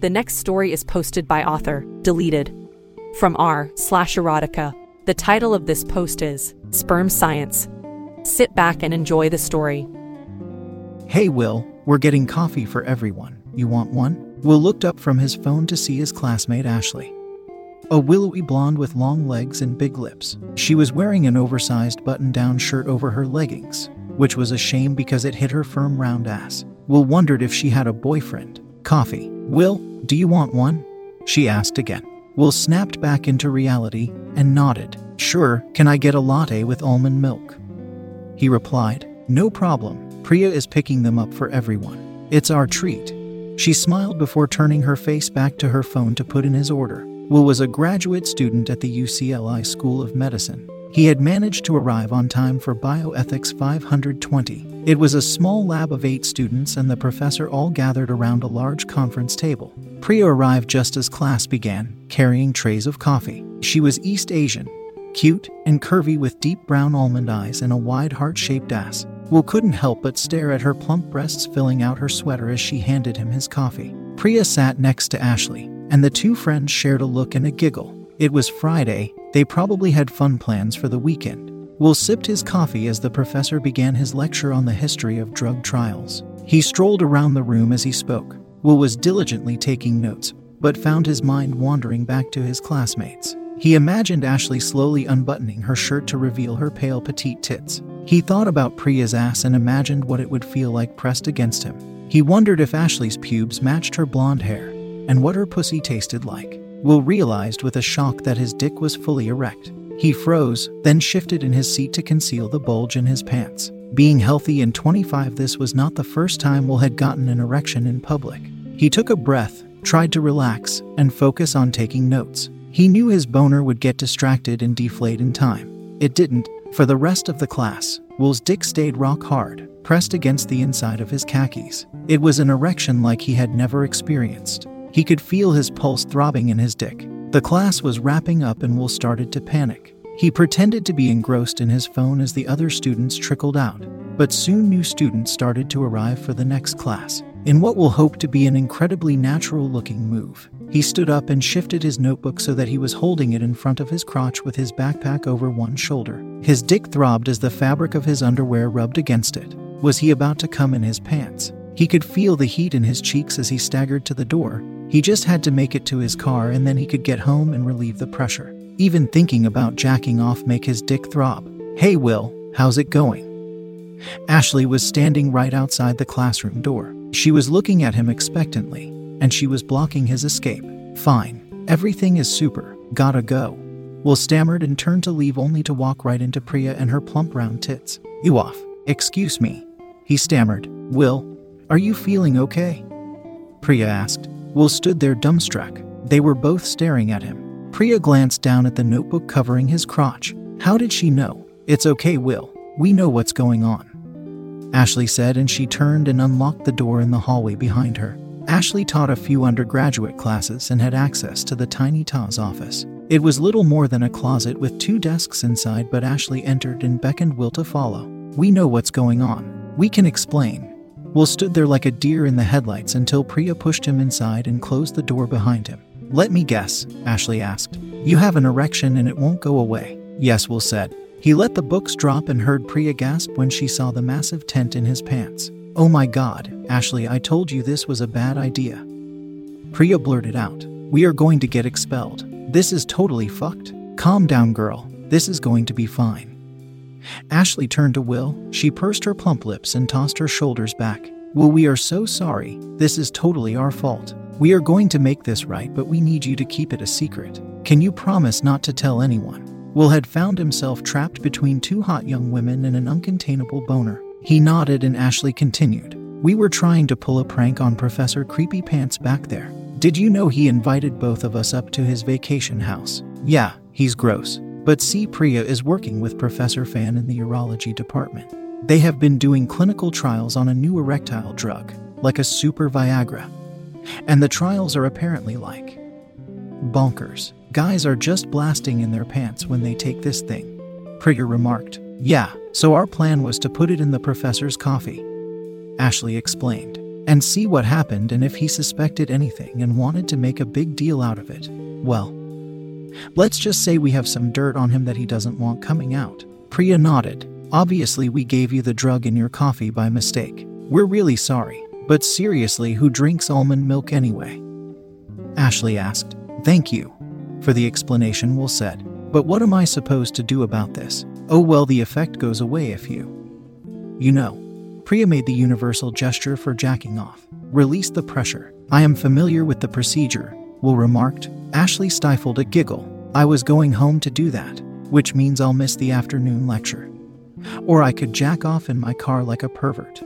The next story is posted by author, deleted. From r slash erotica. The title of this post is Sperm Science. Sit back and enjoy the story. Hey, Will, we're getting coffee for everyone. You want one? Will looked up from his phone to see his classmate Ashley. A willowy blonde with long legs and big lips. She was wearing an oversized button down shirt over her leggings, which was a shame because it hit her firm round ass. Will wondered if she had a boyfriend. Coffee. Will, do you want one? She asked again. Will snapped back into reality and nodded. Sure, can I get a latte with almond milk? He replied, No problem. Priya is picking them up for everyone. It's our treat. She smiled before turning her face back to her phone to put in his order. Will was a graduate student at the UCLA School of Medicine. He had managed to arrive on time for Bioethics 520. It was a small lab of eight students, and the professor all gathered around a large conference table. Priya arrived just as class began, carrying trays of coffee. She was East Asian, cute and curvy with deep brown almond eyes and a wide heart shaped ass. Will couldn't help but stare at her plump breasts filling out her sweater as she handed him his coffee. Priya sat next to Ashley, and the two friends shared a look and a giggle. It was Friday, they probably had fun plans for the weekend. Will sipped his coffee as the professor began his lecture on the history of drug trials. He strolled around the room as he spoke. Will was diligently taking notes, but found his mind wandering back to his classmates. He imagined Ashley slowly unbuttoning her shirt to reveal her pale petite tits. He thought about Priya's ass and imagined what it would feel like pressed against him. He wondered if Ashley's pubes matched her blonde hair, and what her pussy tasted like. Will realized with a shock that his dick was fully erect. He froze, then shifted in his seat to conceal the bulge in his pants. Being healthy in 25, this was not the first time Will had gotten an erection in public. He took a breath, tried to relax, and focus on taking notes. He knew his boner would get distracted and deflate in time. It didn't. For the rest of the class, Will's dick stayed rock hard, pressed against the inside of his khakis. It was an erection like he had never experienced. He could feel his pulse throbbing in his dick. The class was wrapping up and Will started to panic. He pretended to be engrossed in his phone as the other students trickled out, but soon new students started to arrive for the next class. In what Will hope to be an incredibly natural looking move, he stood up and shifted his notebook so that he was holding it in front of his crotch with his backpack over one shoulder. His dick throbbed as the fabric of his underwear rubbed against it. Was he about to come in his pants? He could feel the heat in his cheeks as he staggered to the door. He just had to make it to his car and then he could get home and relieve the pressure. Even thinking about jacking off make his dick throb. Hey Will, how's it going? Ashley was standing right outside the classroom door. She was looking at him expectantly, and she was blocking his escape. Fine. Everything is super. Gotta go. Will stammered and turned to leave only to walk right into Priya and her plump round tits. You off. Excuse me. He stammered. Will, are you feeling okay? Priya asked. Will stood there dumbstruck. They were both staring at him. Priya glanced down at the notebook covering his crotch. How did she know? It's okay, Will. We know what's going on. Ashley said, and she turned and unlocked the door in the hallway behind her. Ashley taught a few undergraduate classes and had access to the tiny Taz office. It was little more than a closet with two desks inside, but Ashley entered and beckoned Will to follow. We know what's going on. We can explain. Will stood there like a deer in the headlights until Priya pushed him inside and closed the door behind him. Let me guess, Ashley asked. You have an erection and it won't go away. Yes, Will said. He let the books drop and heard Priya gasp when she saw the massive tent in his pants. Oh my god, Ashley, I told you this was a bad idea. Priya blurted out. We are going to get expelled. This is totally fucked. Calm down, girl. This is going to be fine. Ashley turned to Will. She pursed her plump lips and tossed her shoulders back. Will, we are so sorry. This is totally our fault. We are going to make this right, but we need you to keep it a secret. Can you promise not to tell anyone? Will had found himself trapped between two hot young women and an uncontainable boner. He nodded and Ashley continued. We were trying to pull a prank on Professor Creepy Pants back there. Did you know he invited both of us up to his vacation house? Yeah, he's gross. But C. Priya is working with Professor Fan in the urology department. They have been doing clinical trials on a new erectile drug, like a super Viagra. And the trials are apparently like bonkers. Guys are just blasting in their pants when they take this thing. Priya remarked. Yeah, so our plan was to put it in the professor's coffee. Ashley explained. And see what happened and if he suspected anything and wanted to make a big deal out of it. Well, let's just say we have some dirt on him that he doesn't want coming out. Priya nodded. Obviously, we gave you the drug in your coffee by mistake. We're really sorry. But seriously, who drinks almond milk anyway? Ashley asked. Thank you for the explanation, Will said. But what am I supposed to do about this? Oh, well, the effect goes away if you. You know. Priya made the universal gesture for jacking off. Release the pressure. I am familiar with the procedure, Will remarked. Ashley stifled a giggle. I was going home to do that, which means I'll miss the afternoon lecture. Or I could jack off in my car like a pervert.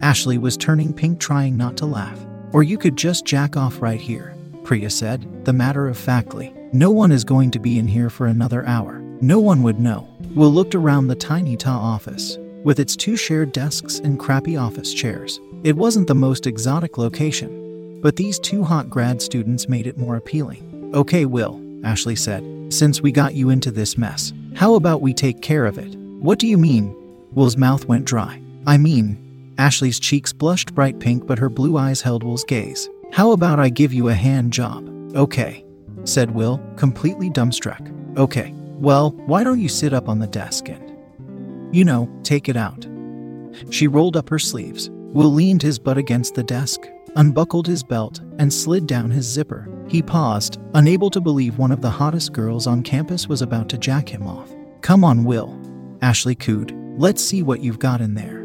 Ashley was turning pink, trying not to laugh. Or you could just jack off right here, Priya said, the matter of factly. No one is going to be in here for another hour. No one would know. Will looked around the tiny TA office, with its two shared desks and crappy office chairs. It wasn't the most exotic location, but these two hot grad students made it more appealing. Okay, Will, Ashley said, since we got you into this mess, how about we take care of it? What do you mean? Will's mouth went dry. I mean, Ashley's cheeks blushed bright pink, but her blue eyes held Will's gaze. How about I give you a hand job? Okay, said Will, completely dumbstruck. Okay, well, why don't you sit up on the desk and, you know, take it out? She rolled up her sleeves. Will leaned his butt against the desk, unbuckled his belt, and slid down his zipper. He paused, unable to believe one of the hottest girls on campus was about to jack him off. Come on, Will, Ashley cooed. Let's see what you've got in there.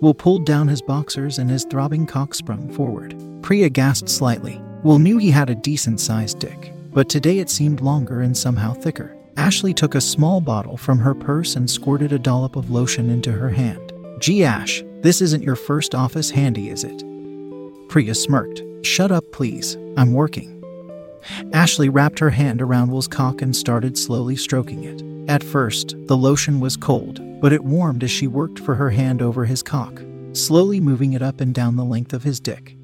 Will pulled down his boxers and his throbbing cock sprung forward. Priya gasped slightly. Will knew he had a decent sized dick, but today it seemed longer and somehow thicker. Ashley took a small bottle from her purse and squirted a dollop of lotion into her hand. Gee, Ash, this isn't your first office handy, is it? Priya smirked. Shut up, please. I'm working. Ashley wrapped her hand around Will's cock and started slowly stroking it. At first, the lotion was cold, but it warmed as she worked for her hand over his cock, slowly moving it up and down the length of his dick.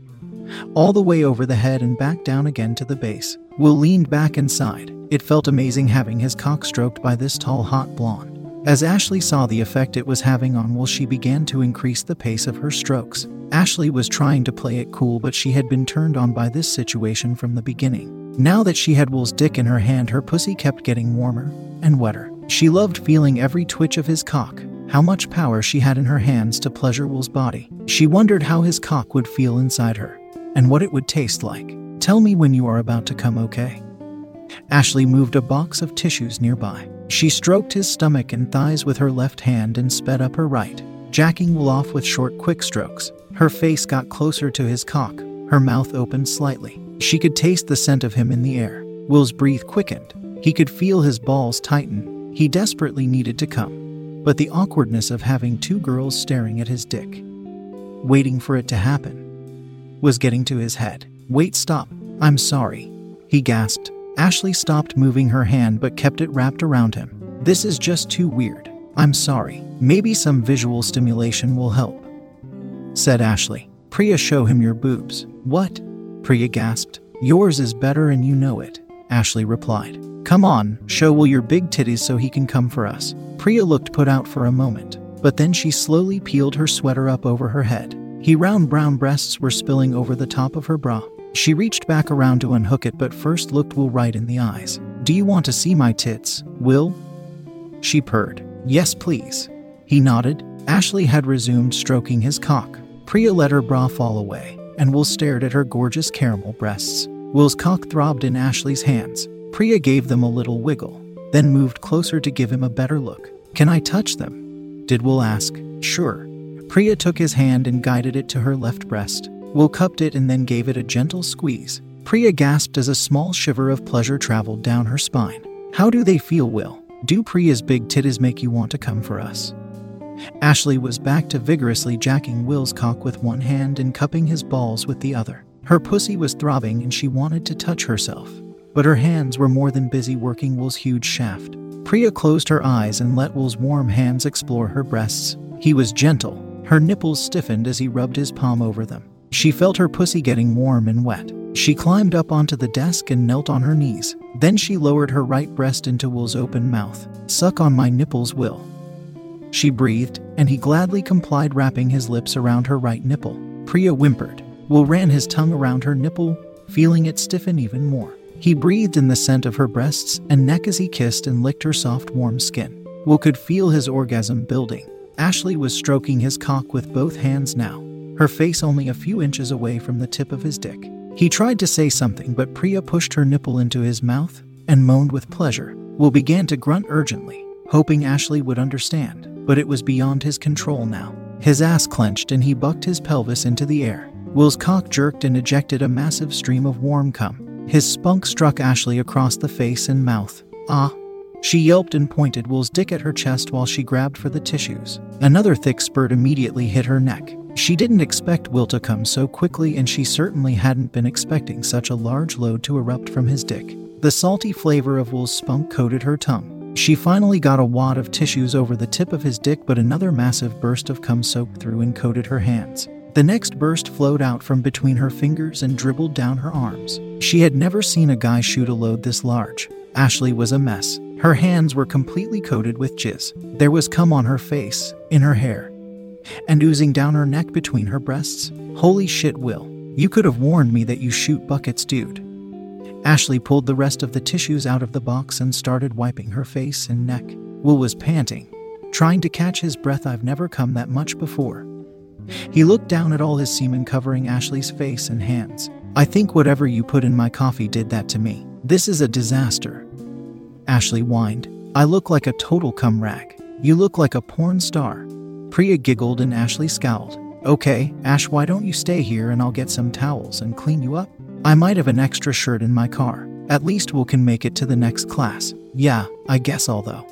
All the way over the head and back down again to the base. Will leaned back and sighed. It felt amazing having his cock stroked by this tall, hot blonde. As Ashley saw the effect it was having on Will, she began to increase the pace of her strokes. Ashley was trying to play it cool, but she had been turned on by this situation from the beginning. Now that she had Will's dick in her hand, her pussy kept getting warmer and wetter. She loved feeling every twitch of his cock, how much power she had in her hands to pleasure Will's body. She wondered how his cock would feel inside her, and what it would taste like. Tell me when you are about to come, okay? Ashley moved a box of tissues nearby. She stroked his stomach and thighs with her left hand and sped up her right, jacking Will off with short, quick strokes. Her face got closer to his cock, her mouth opened slightly. She could taste the scent of him in the air. Will's breath quickened. He could feel his balls tighten. He desperately needed to come. But the awkwardness of having two girls staring at his dick, waiting for it to happen, was getting to his head. Wait, stop. I'm sorry. He gasped. Ashley stopped moving her hand but kept it wrapped around him. This is just too weird. I'm sorry. Maybe some visual stimulation will help, said Ashley. Priya, show him your boobs. What? Priya gasped. Yours is better and you know it, Ashley replied. Come on, show Will your big titties so he can come for us. Priya looked put out for a moment, but then she slowly peeled her sweater up over her head. He round brown breasts were spilling over the top of her bra. She reached back around to unhook it, but first looked Will right in the eyes. Do you want to see my tits, Will? She purred. Yes, please. He nodded. Ashley had resumed stroking his cock. Priya let her bra fall away, and Will stared at her gorgeous caramel breasts. Will's cock throbbed in Ashley's hands. Priya gave them a little wiggle, then moved closer to give him a better look. Can I touch them? Did Will ask. Sure. Priya took his hand and guided it to her left breast. Will cupped it and then gave it a gentle squeeze. Priya gasped as a small shiver of pleasure traveled down her spine. How do they feel, Will? Do Priya's big titties make you want to come for us? Ashley was back to vigorously jacking Will's cock with one hand and cupping his balls with the other. Her pussy was throbbing and she wanted to touch herself, but her hands were more than busy working Will's huge shaft. Priya closed her eyes and let Will's warm hands explore her breasts. He was gentle. Her nipples stiffened as he rubbed his palm over them. She felt her pussy getting warm and wet. She climbed up onto the desk and knelt on her knees. Then she lowered her right breast into Will's open mouth. Suck on my nipples, Will. She breathed, and he gladly complied, wrapping his lips around her right nipple. Priya whimpered. Will ran his tongue around her nipple, feeling it stiffen even more. He breathed in the scent of her breasts and neck as he kissed and licked her soft, warm skin. Will could feel his orgasm building. Ashley was stroking his cock with both hands now, her face only a few inches away from the tip of his dick. He tried to say something, but Priya pushed her nipple into his mouth and moaned with pleasure. Will began to grunt urgently, hoping Ashley would understand but it was beyond his control now. His ass clenched and he bucked his pelvis into the air. Will's cock jerked and ejected a massive stream of warm cum. His spunk struck Ashley across the face and mouth. Ah! She yelped and pointed Will's dick at her chest while she grabbed for the tissues. Another thick spurt immediately hit her neck. She didn't expect Will to come so quickly, and she certainly hadn't been expecting such a large load to erupt from his dick. The salty flavor of Will's spunk coated her tongue. She finally got a wad of tissues over the tip of his dick, but another massive burst of cum soaked through and coated her hands. The next burst flowed out from between her fingers and dribbled down her arms. She had never seen a guy shoot a load this large. Ashley was a mess. Her hands were completely coated with jizz. There was cum on her face, in her hair, and oozing down her neck between her breasts. Holy shit, Will. You could have warned me that you shoot buckets, dude. Ashley pulled the rest of the tissues out of the box and started wiping her face and neck. Will was panting, trying to catch his breath. I've never come that much before. He looked down at all his semen covering Ashley's face and hands. I think whatever you put in my coffee did that to me. This is a disaster. Ashley whined. I look like a total cum rag. You look like a porn star. Priya giggled and Ashley scowled. Okay, Ash, why don't you stay here and I'll get some towels and clean you up? I might have an extra shirt in my car. At least Will can make it to the next class. Yeah, I guess although.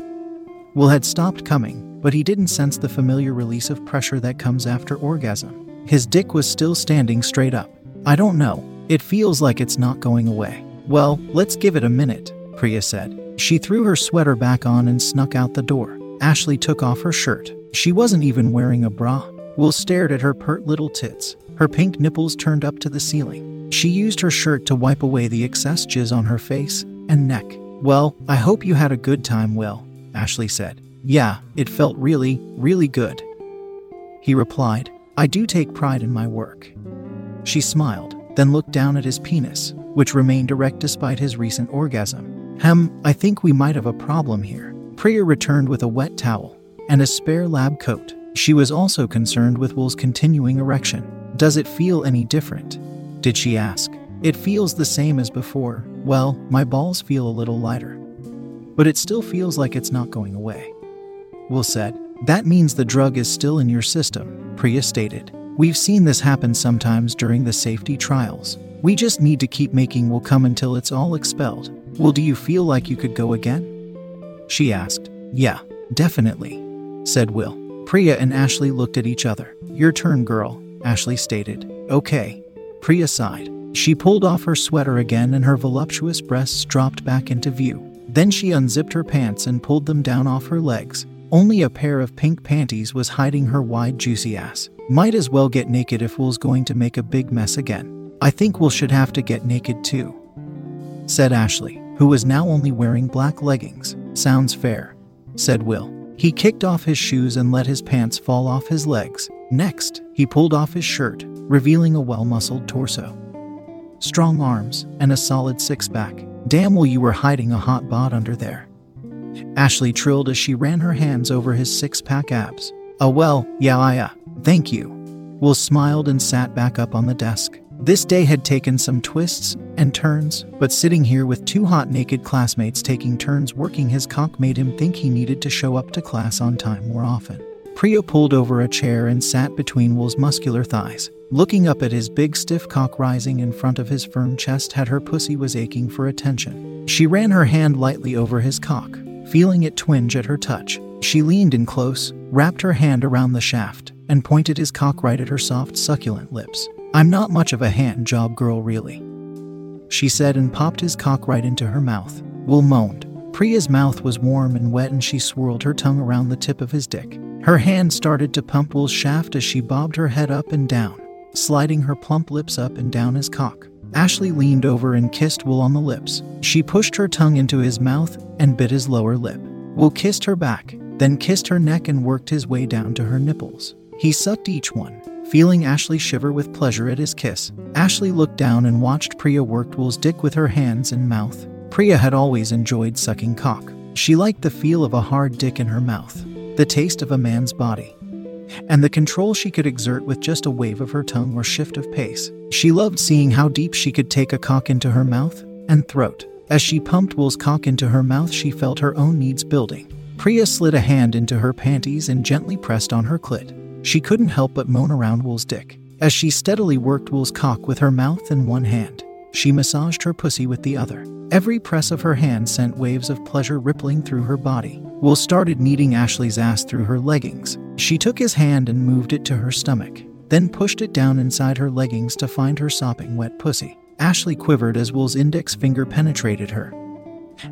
Will had stopped coming, but he didn't sense the familiar release of pressure that comes after orgasm. His dick was still standing straight up. I don't know. It feels like it's not going away. Well, let's give it a minute, Priya said. She threw her sweater back on and snuck out the door. Ashley took off her shirt. She wasn't even wearing a bra. Will stared at her pert little tits, her pink nipples turned up to the ceiling. She used her shirt to wipe away the excess jizz on her face and neck. Well, I hope you had a good time, Will, Ashley said. Yeah, it felt really, really good. He replied, I do take pride in my work. She smiled, then looked down at his penis, which remained erect despite his recent orgasm. Hem, I think we might have a problem here. Priya returned with a wet towel and a spare lab coat. She was also concerned with Will's continuing erection. Does it feel any different? Did she ask? It feels the same as before. Well, my balls feel a little lighter. But it still feels like it's not going away. Will said, That means the drug is still in your system, Priya stated. We've seen this happen sometimes during the safety trials. We just need to keep making Will come until it's all expelled. Well, do you feel like you could go again? She asked. Yeah, definitely, said Will. Priya and Ashley looked at each other. Your turn, girl, Ashley stated. Okay, Priya sighed. She pulled off her sweater again and her voluptuous breasts dropped back into view. Then she unzipped her pants and pulled them down off her legs. Only a pair of pink panties was hiding her wide, juicy ass. Might as well get naked if Will's going to make a big mess again. I think Will should have to get naked too, said Ashley, who was now only wearing black leggings. Sounds fair, said Will. He kicked off his shoes and let his pants fall off his legs. Next, he pulled off his shirt, revealing a well muscled torso, strong arms, and a solid six pack. Damn, well, you were hiding a hot bod under there. Ashley trilled as she ran her hands over his six pack abs. Oh, well, yeah, uh, thank you. Will smiled and sat back up on the desk. This day had taken some twists and turns, but sitting here with two hot naked classmates taking turns working his cock made him think he needed to show up to class on time more often. Priya pulled over a chair and sat between Will's muscular thighs. Looking up at his big stiff cock rising in front of his firm chest had her pussy was aching for attention. She ran her hand lightly over his cock, feeling it twinge at her touch. She leaned in close, wrapped her hand around the shaft, and pointed his cock right at her soft, succulent lips. I'm not much of a hand job girl, really. She said and popped his cock right into her mouth. Will moaned. Priya's mouth was warm and wet, and she swirled her tongue around the tip of his dick. Her hand started to pump Will's shaft as she bobbed her head up and down, sliding her plump lips up and down his cock. Ashley leaned over and kissed Will on the lips. She pushed her tongue into his mouth and bit his lower lip. Will kissed her back, then kissed her neck and worked his way down to her nipples. He sucked each one, feeling Ashley shiver with pleasure at his kiss. Ashley looked down and watched Priya work Will's dick with her hands and mouth. Priya had always enjoyed sucking cock. She liked the feel of a hard dick in her mouth, the taste of a man's body, and the control she could exert with just a wave of her tongue or shift of pace. She loved seeing how deep she could take a cock into her mouth and throat. As she pumped Will's cock into her mouth, she felt her own needs building. Priya slid a hand into her panties and gently pressed on her clit. She couldn't help but moan around Will's dick. As she steadily worked Will's cock with her mouth in one hand, she massaged her pussy with the other. Every press of her hand sent waves of pleasure rippling through her body. Will started kneading Ashley's ass through her leggings. She took his hand and moved it to her stomach, then pushed it down inside her leggings to find her sopping wet pussy. Ashley quivered as Will's index finger penetrated her,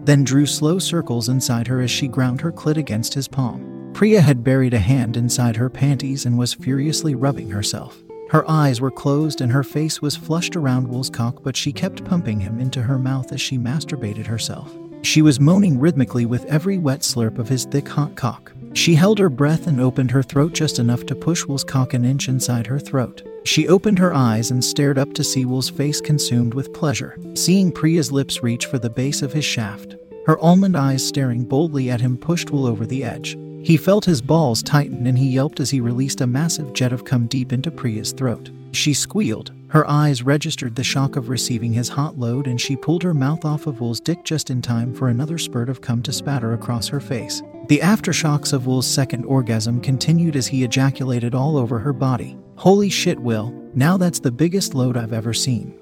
then drew slow circles inside her as she ground her clit against his palm. Priya had buried a hand inside her panties and was furiously rubbing herself. Her eyes were closed and her face was flushed around Will's cock, but she kept pumping him into her mouth as she masturbated herself. She was moaning rhythmically with every wet slurp of his thick, hot cock. She held her breath and opened her throat just enough to push Will's cock an inch inside her throat. She opened her eyes and stared up to see Will's face consumed with pleasure, seeing Priya's lips reach for the base of his shaft. Her almond eyes staring boldly at him pushed Will over the edge. He felt his balls tighten and he yelped as he released a massive jet of cum deep into Priya's throat. She squealed. Her eyes registered the shock of receiving his hot load and she pulled her mouth off of Will's dick just in time for another spurt of cum to spatter across her face. The aftershocks of Will's second orgasm continued as he ejaculated all over her body. Holy shit, Will. Now that's the biggest load I've ever seen.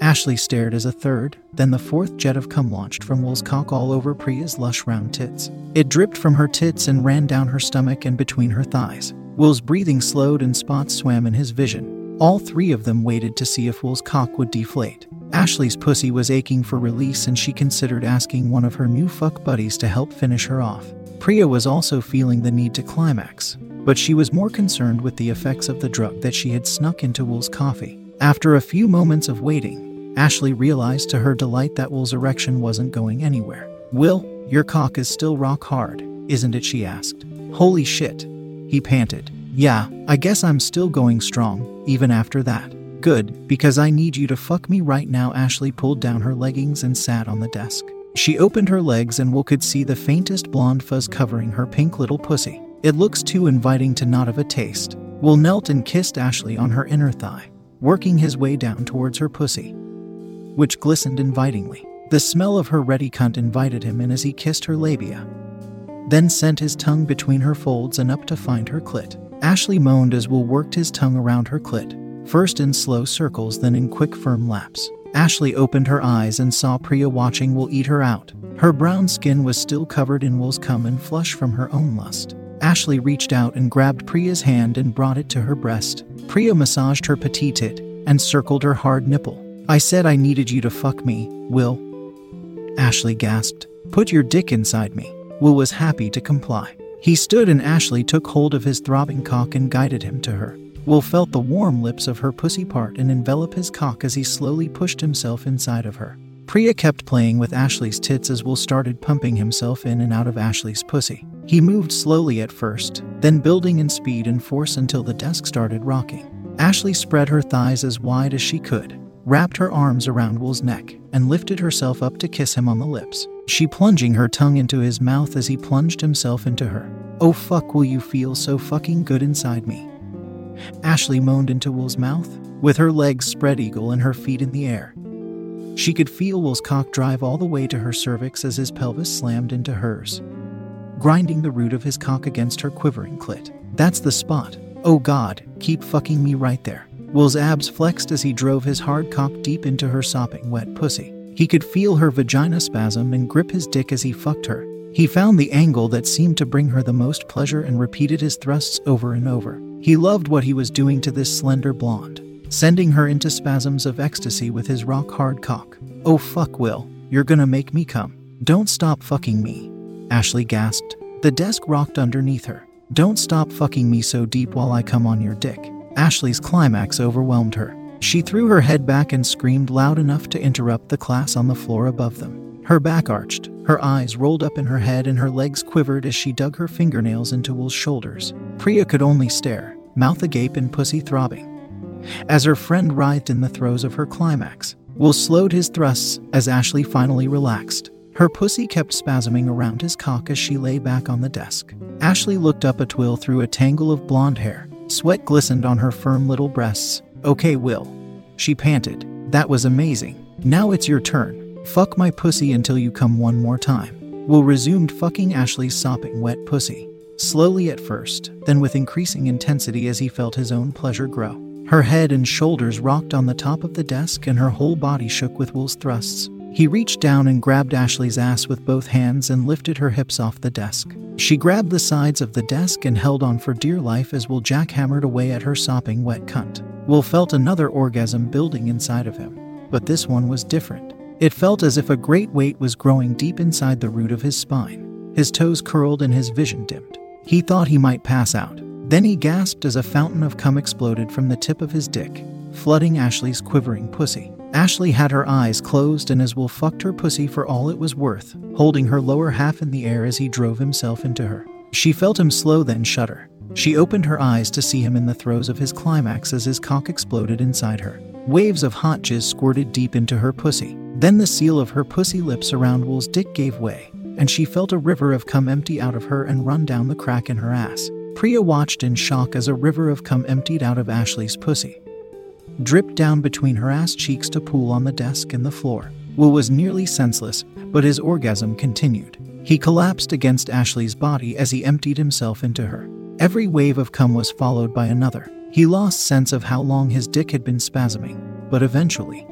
Ashley stared as a third, then the fourth jet of cum launched from Will's cock all over Priya's lush round tits. It dripped from her tits and ran down her stomach and between her thighs. Will's breathing slowed and spots swam in his vision. All three of them waited to see if Will's cock would deflate. Ashley's pussy was aching for release and she considered asking one of her new fuck buddies to help finish her off. Priya was also feeling the need to climax, but she was more concerned with the effects of the drug that she had snuck into Will's coffee. After a few moments of waiting, Ashley realized to her delight that Will's erection wasn't going anywhere. Will, your cock is still rock hard, isn't it? she asked. Holy shit. He panted. Yeah, I guess I'm still going strong, even after that. Good, because I need you to fuck me right now. Ashley pulled down her leggings and sat on the desk. She opened her legs and Will could see the faintest blonde fuzz covering her pink little pussy. It looks too inviting to not have a taste. Will knelt and kissed Ashley on her inner thigh working his way down towards her pussy, which glistened invitingly. The smell of her ready cunt invited him in as he kissed her labia, then sent his tongue between her folds and up to find her clit. Ashley moaned as Will worked his tongue around her clit, first in slow circles, then in quick, firm laps. Ashley opened her eyes and saw Priya watching Will eat her out. Her brown skin was still covered in Will's cum and flush from her own lust. Ashley reached out and grabbed Priya's hand and brought it to her breast. Priya massaged her petite tit and circled her hard nipple. I said I needed you to fuck me, Will. Ashley gasped. Put your dick inside me. Will was happy to comply. He stood and Ashley took hold of his throbbing cock and guided him to her. Will felt the warm lips of her pussy part and envelop his cock as he slowly pushed himself inside of her. Priya kept playing with Ashley's tits as Will started pumping himself in and out of Ashley's pussy. He moved slowly at first, then building in speed and force until the desk started rocking. Ashley spread her thighs as wide as she could, wrapped her arms around Will's neck, and lifted herself up to kiss him on the lips. She plunging her tongue into his mouth as he plunged himself into her. Oh fuck, will you feel so fucking good inside me? Ashley moaned into Will's mouth, with her legs spread eagle and her feet in the air. She could feel Will's cock drive all the way to her cervix as his pelvis slammed into hers, grinding the root of his cock against her quivering clit. That's the spot. Oh God, keep fucking me right there. Will's abs flexed as he drove his hard cock deep into her sopping wet pussy. He could feel her vagina spasm and grip his dick as he fucked her. He found the angle that seemed to bring her the most pleasure and repeated his thrusts over and over. He loved what he was doing to this slender blonde, sending her into spasms of ecstasy with his rock hard cock. Oh fuck, Will, you're gonna make me come. Don't stop fucking me. Ashley gasped. The desk rocked underneath her. Don't stop fucking me so deep while I come on your dick. Ashley's climax overwhelmed her. She threw her head back and screamed loud enough to interrupt the class on the floor above them. Her back arched, her eyes rolled up in her head, and her legs quivered as she dug her fingernails into Will's shoulders. Priya could only stare, mouth agape and pussy throbbing. As her friend writhed in the throes of her climax, Will slowed his thrusts as Ashley finally relaxed. Her pussy kept spasming around his cock as she lay back on the desk. Ashley looked up at Will through a tangle of blonde hair. Sweat glistened on her firm little breasts. Okay, Will. She panted. That was amazing. Now it's your turn. Fuck my pussy until you come one more time. Will resumed fucking Ashley's sopping wet pussy. Slowly at first, then with increasing intensity as he felt his own pleasure grow. Her head and shoulders rocked on the top of the desk and her whole body shook with Will's thrusts. He reached down and grabbed Ashley's ass with both hands and lifted her hips off the desk. She grabbed the sides of the desk and held on for dear life as Will jackhammered away at her sopping wet cunt. Will felt another orgasm building inside of him, but this one was different. It felt as if a great weight was growing deep inside the root of his spine. His toes curled and his vision dimmed. He thought he might pass out. Then he gasped as a fountain of cum exploded from the tip of his dick, flooding Ashley's quivering pussy. Ashley had her eyes closed and as Will fucked her pussy for all it was worth, holding her lower half in the air as he drove himself into her. She felt him slow, then shudder. She opened her eyes to see him in the throes of his climax as his cock exploded inside her. Waves of hot jizz squirted deep into her pussy. Then the seal of her pussy lips around Will's dick gave way, and she felt a river of cum empty out of her and run down the crack in her ass. Priya watched in shock as a river of cum emptied out of Ashley's pussy, dripped down between her ass cheeks to pool on the desk and the floor. Will was nearly senseless, but his orgasm continued. He collapsed against Ashley's body as he emptied himself into her. Every wave of cum was followed by another. He lost sense of how long his dick had been spasming, but eventually,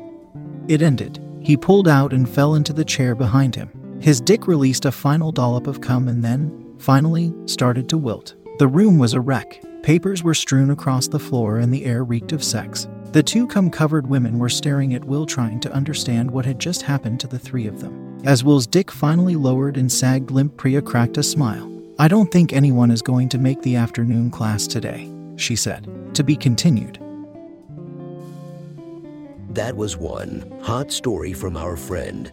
it ended. He pulled out and fell into the chair behind him. His dick released a final dollop of cum and then, finally, started to wilt. The room was a wreck. Papers were strewn across the floor and the air reeked of sex. The two cum covered women were staring at Will, trying to understand what had just happened to the three of them. As Will's dick finally lowered and sagged limp, Priya cracked a smile. I don't think anyone is going to make the afternoon class today, she said. To be continued. That was one hot story from our friend.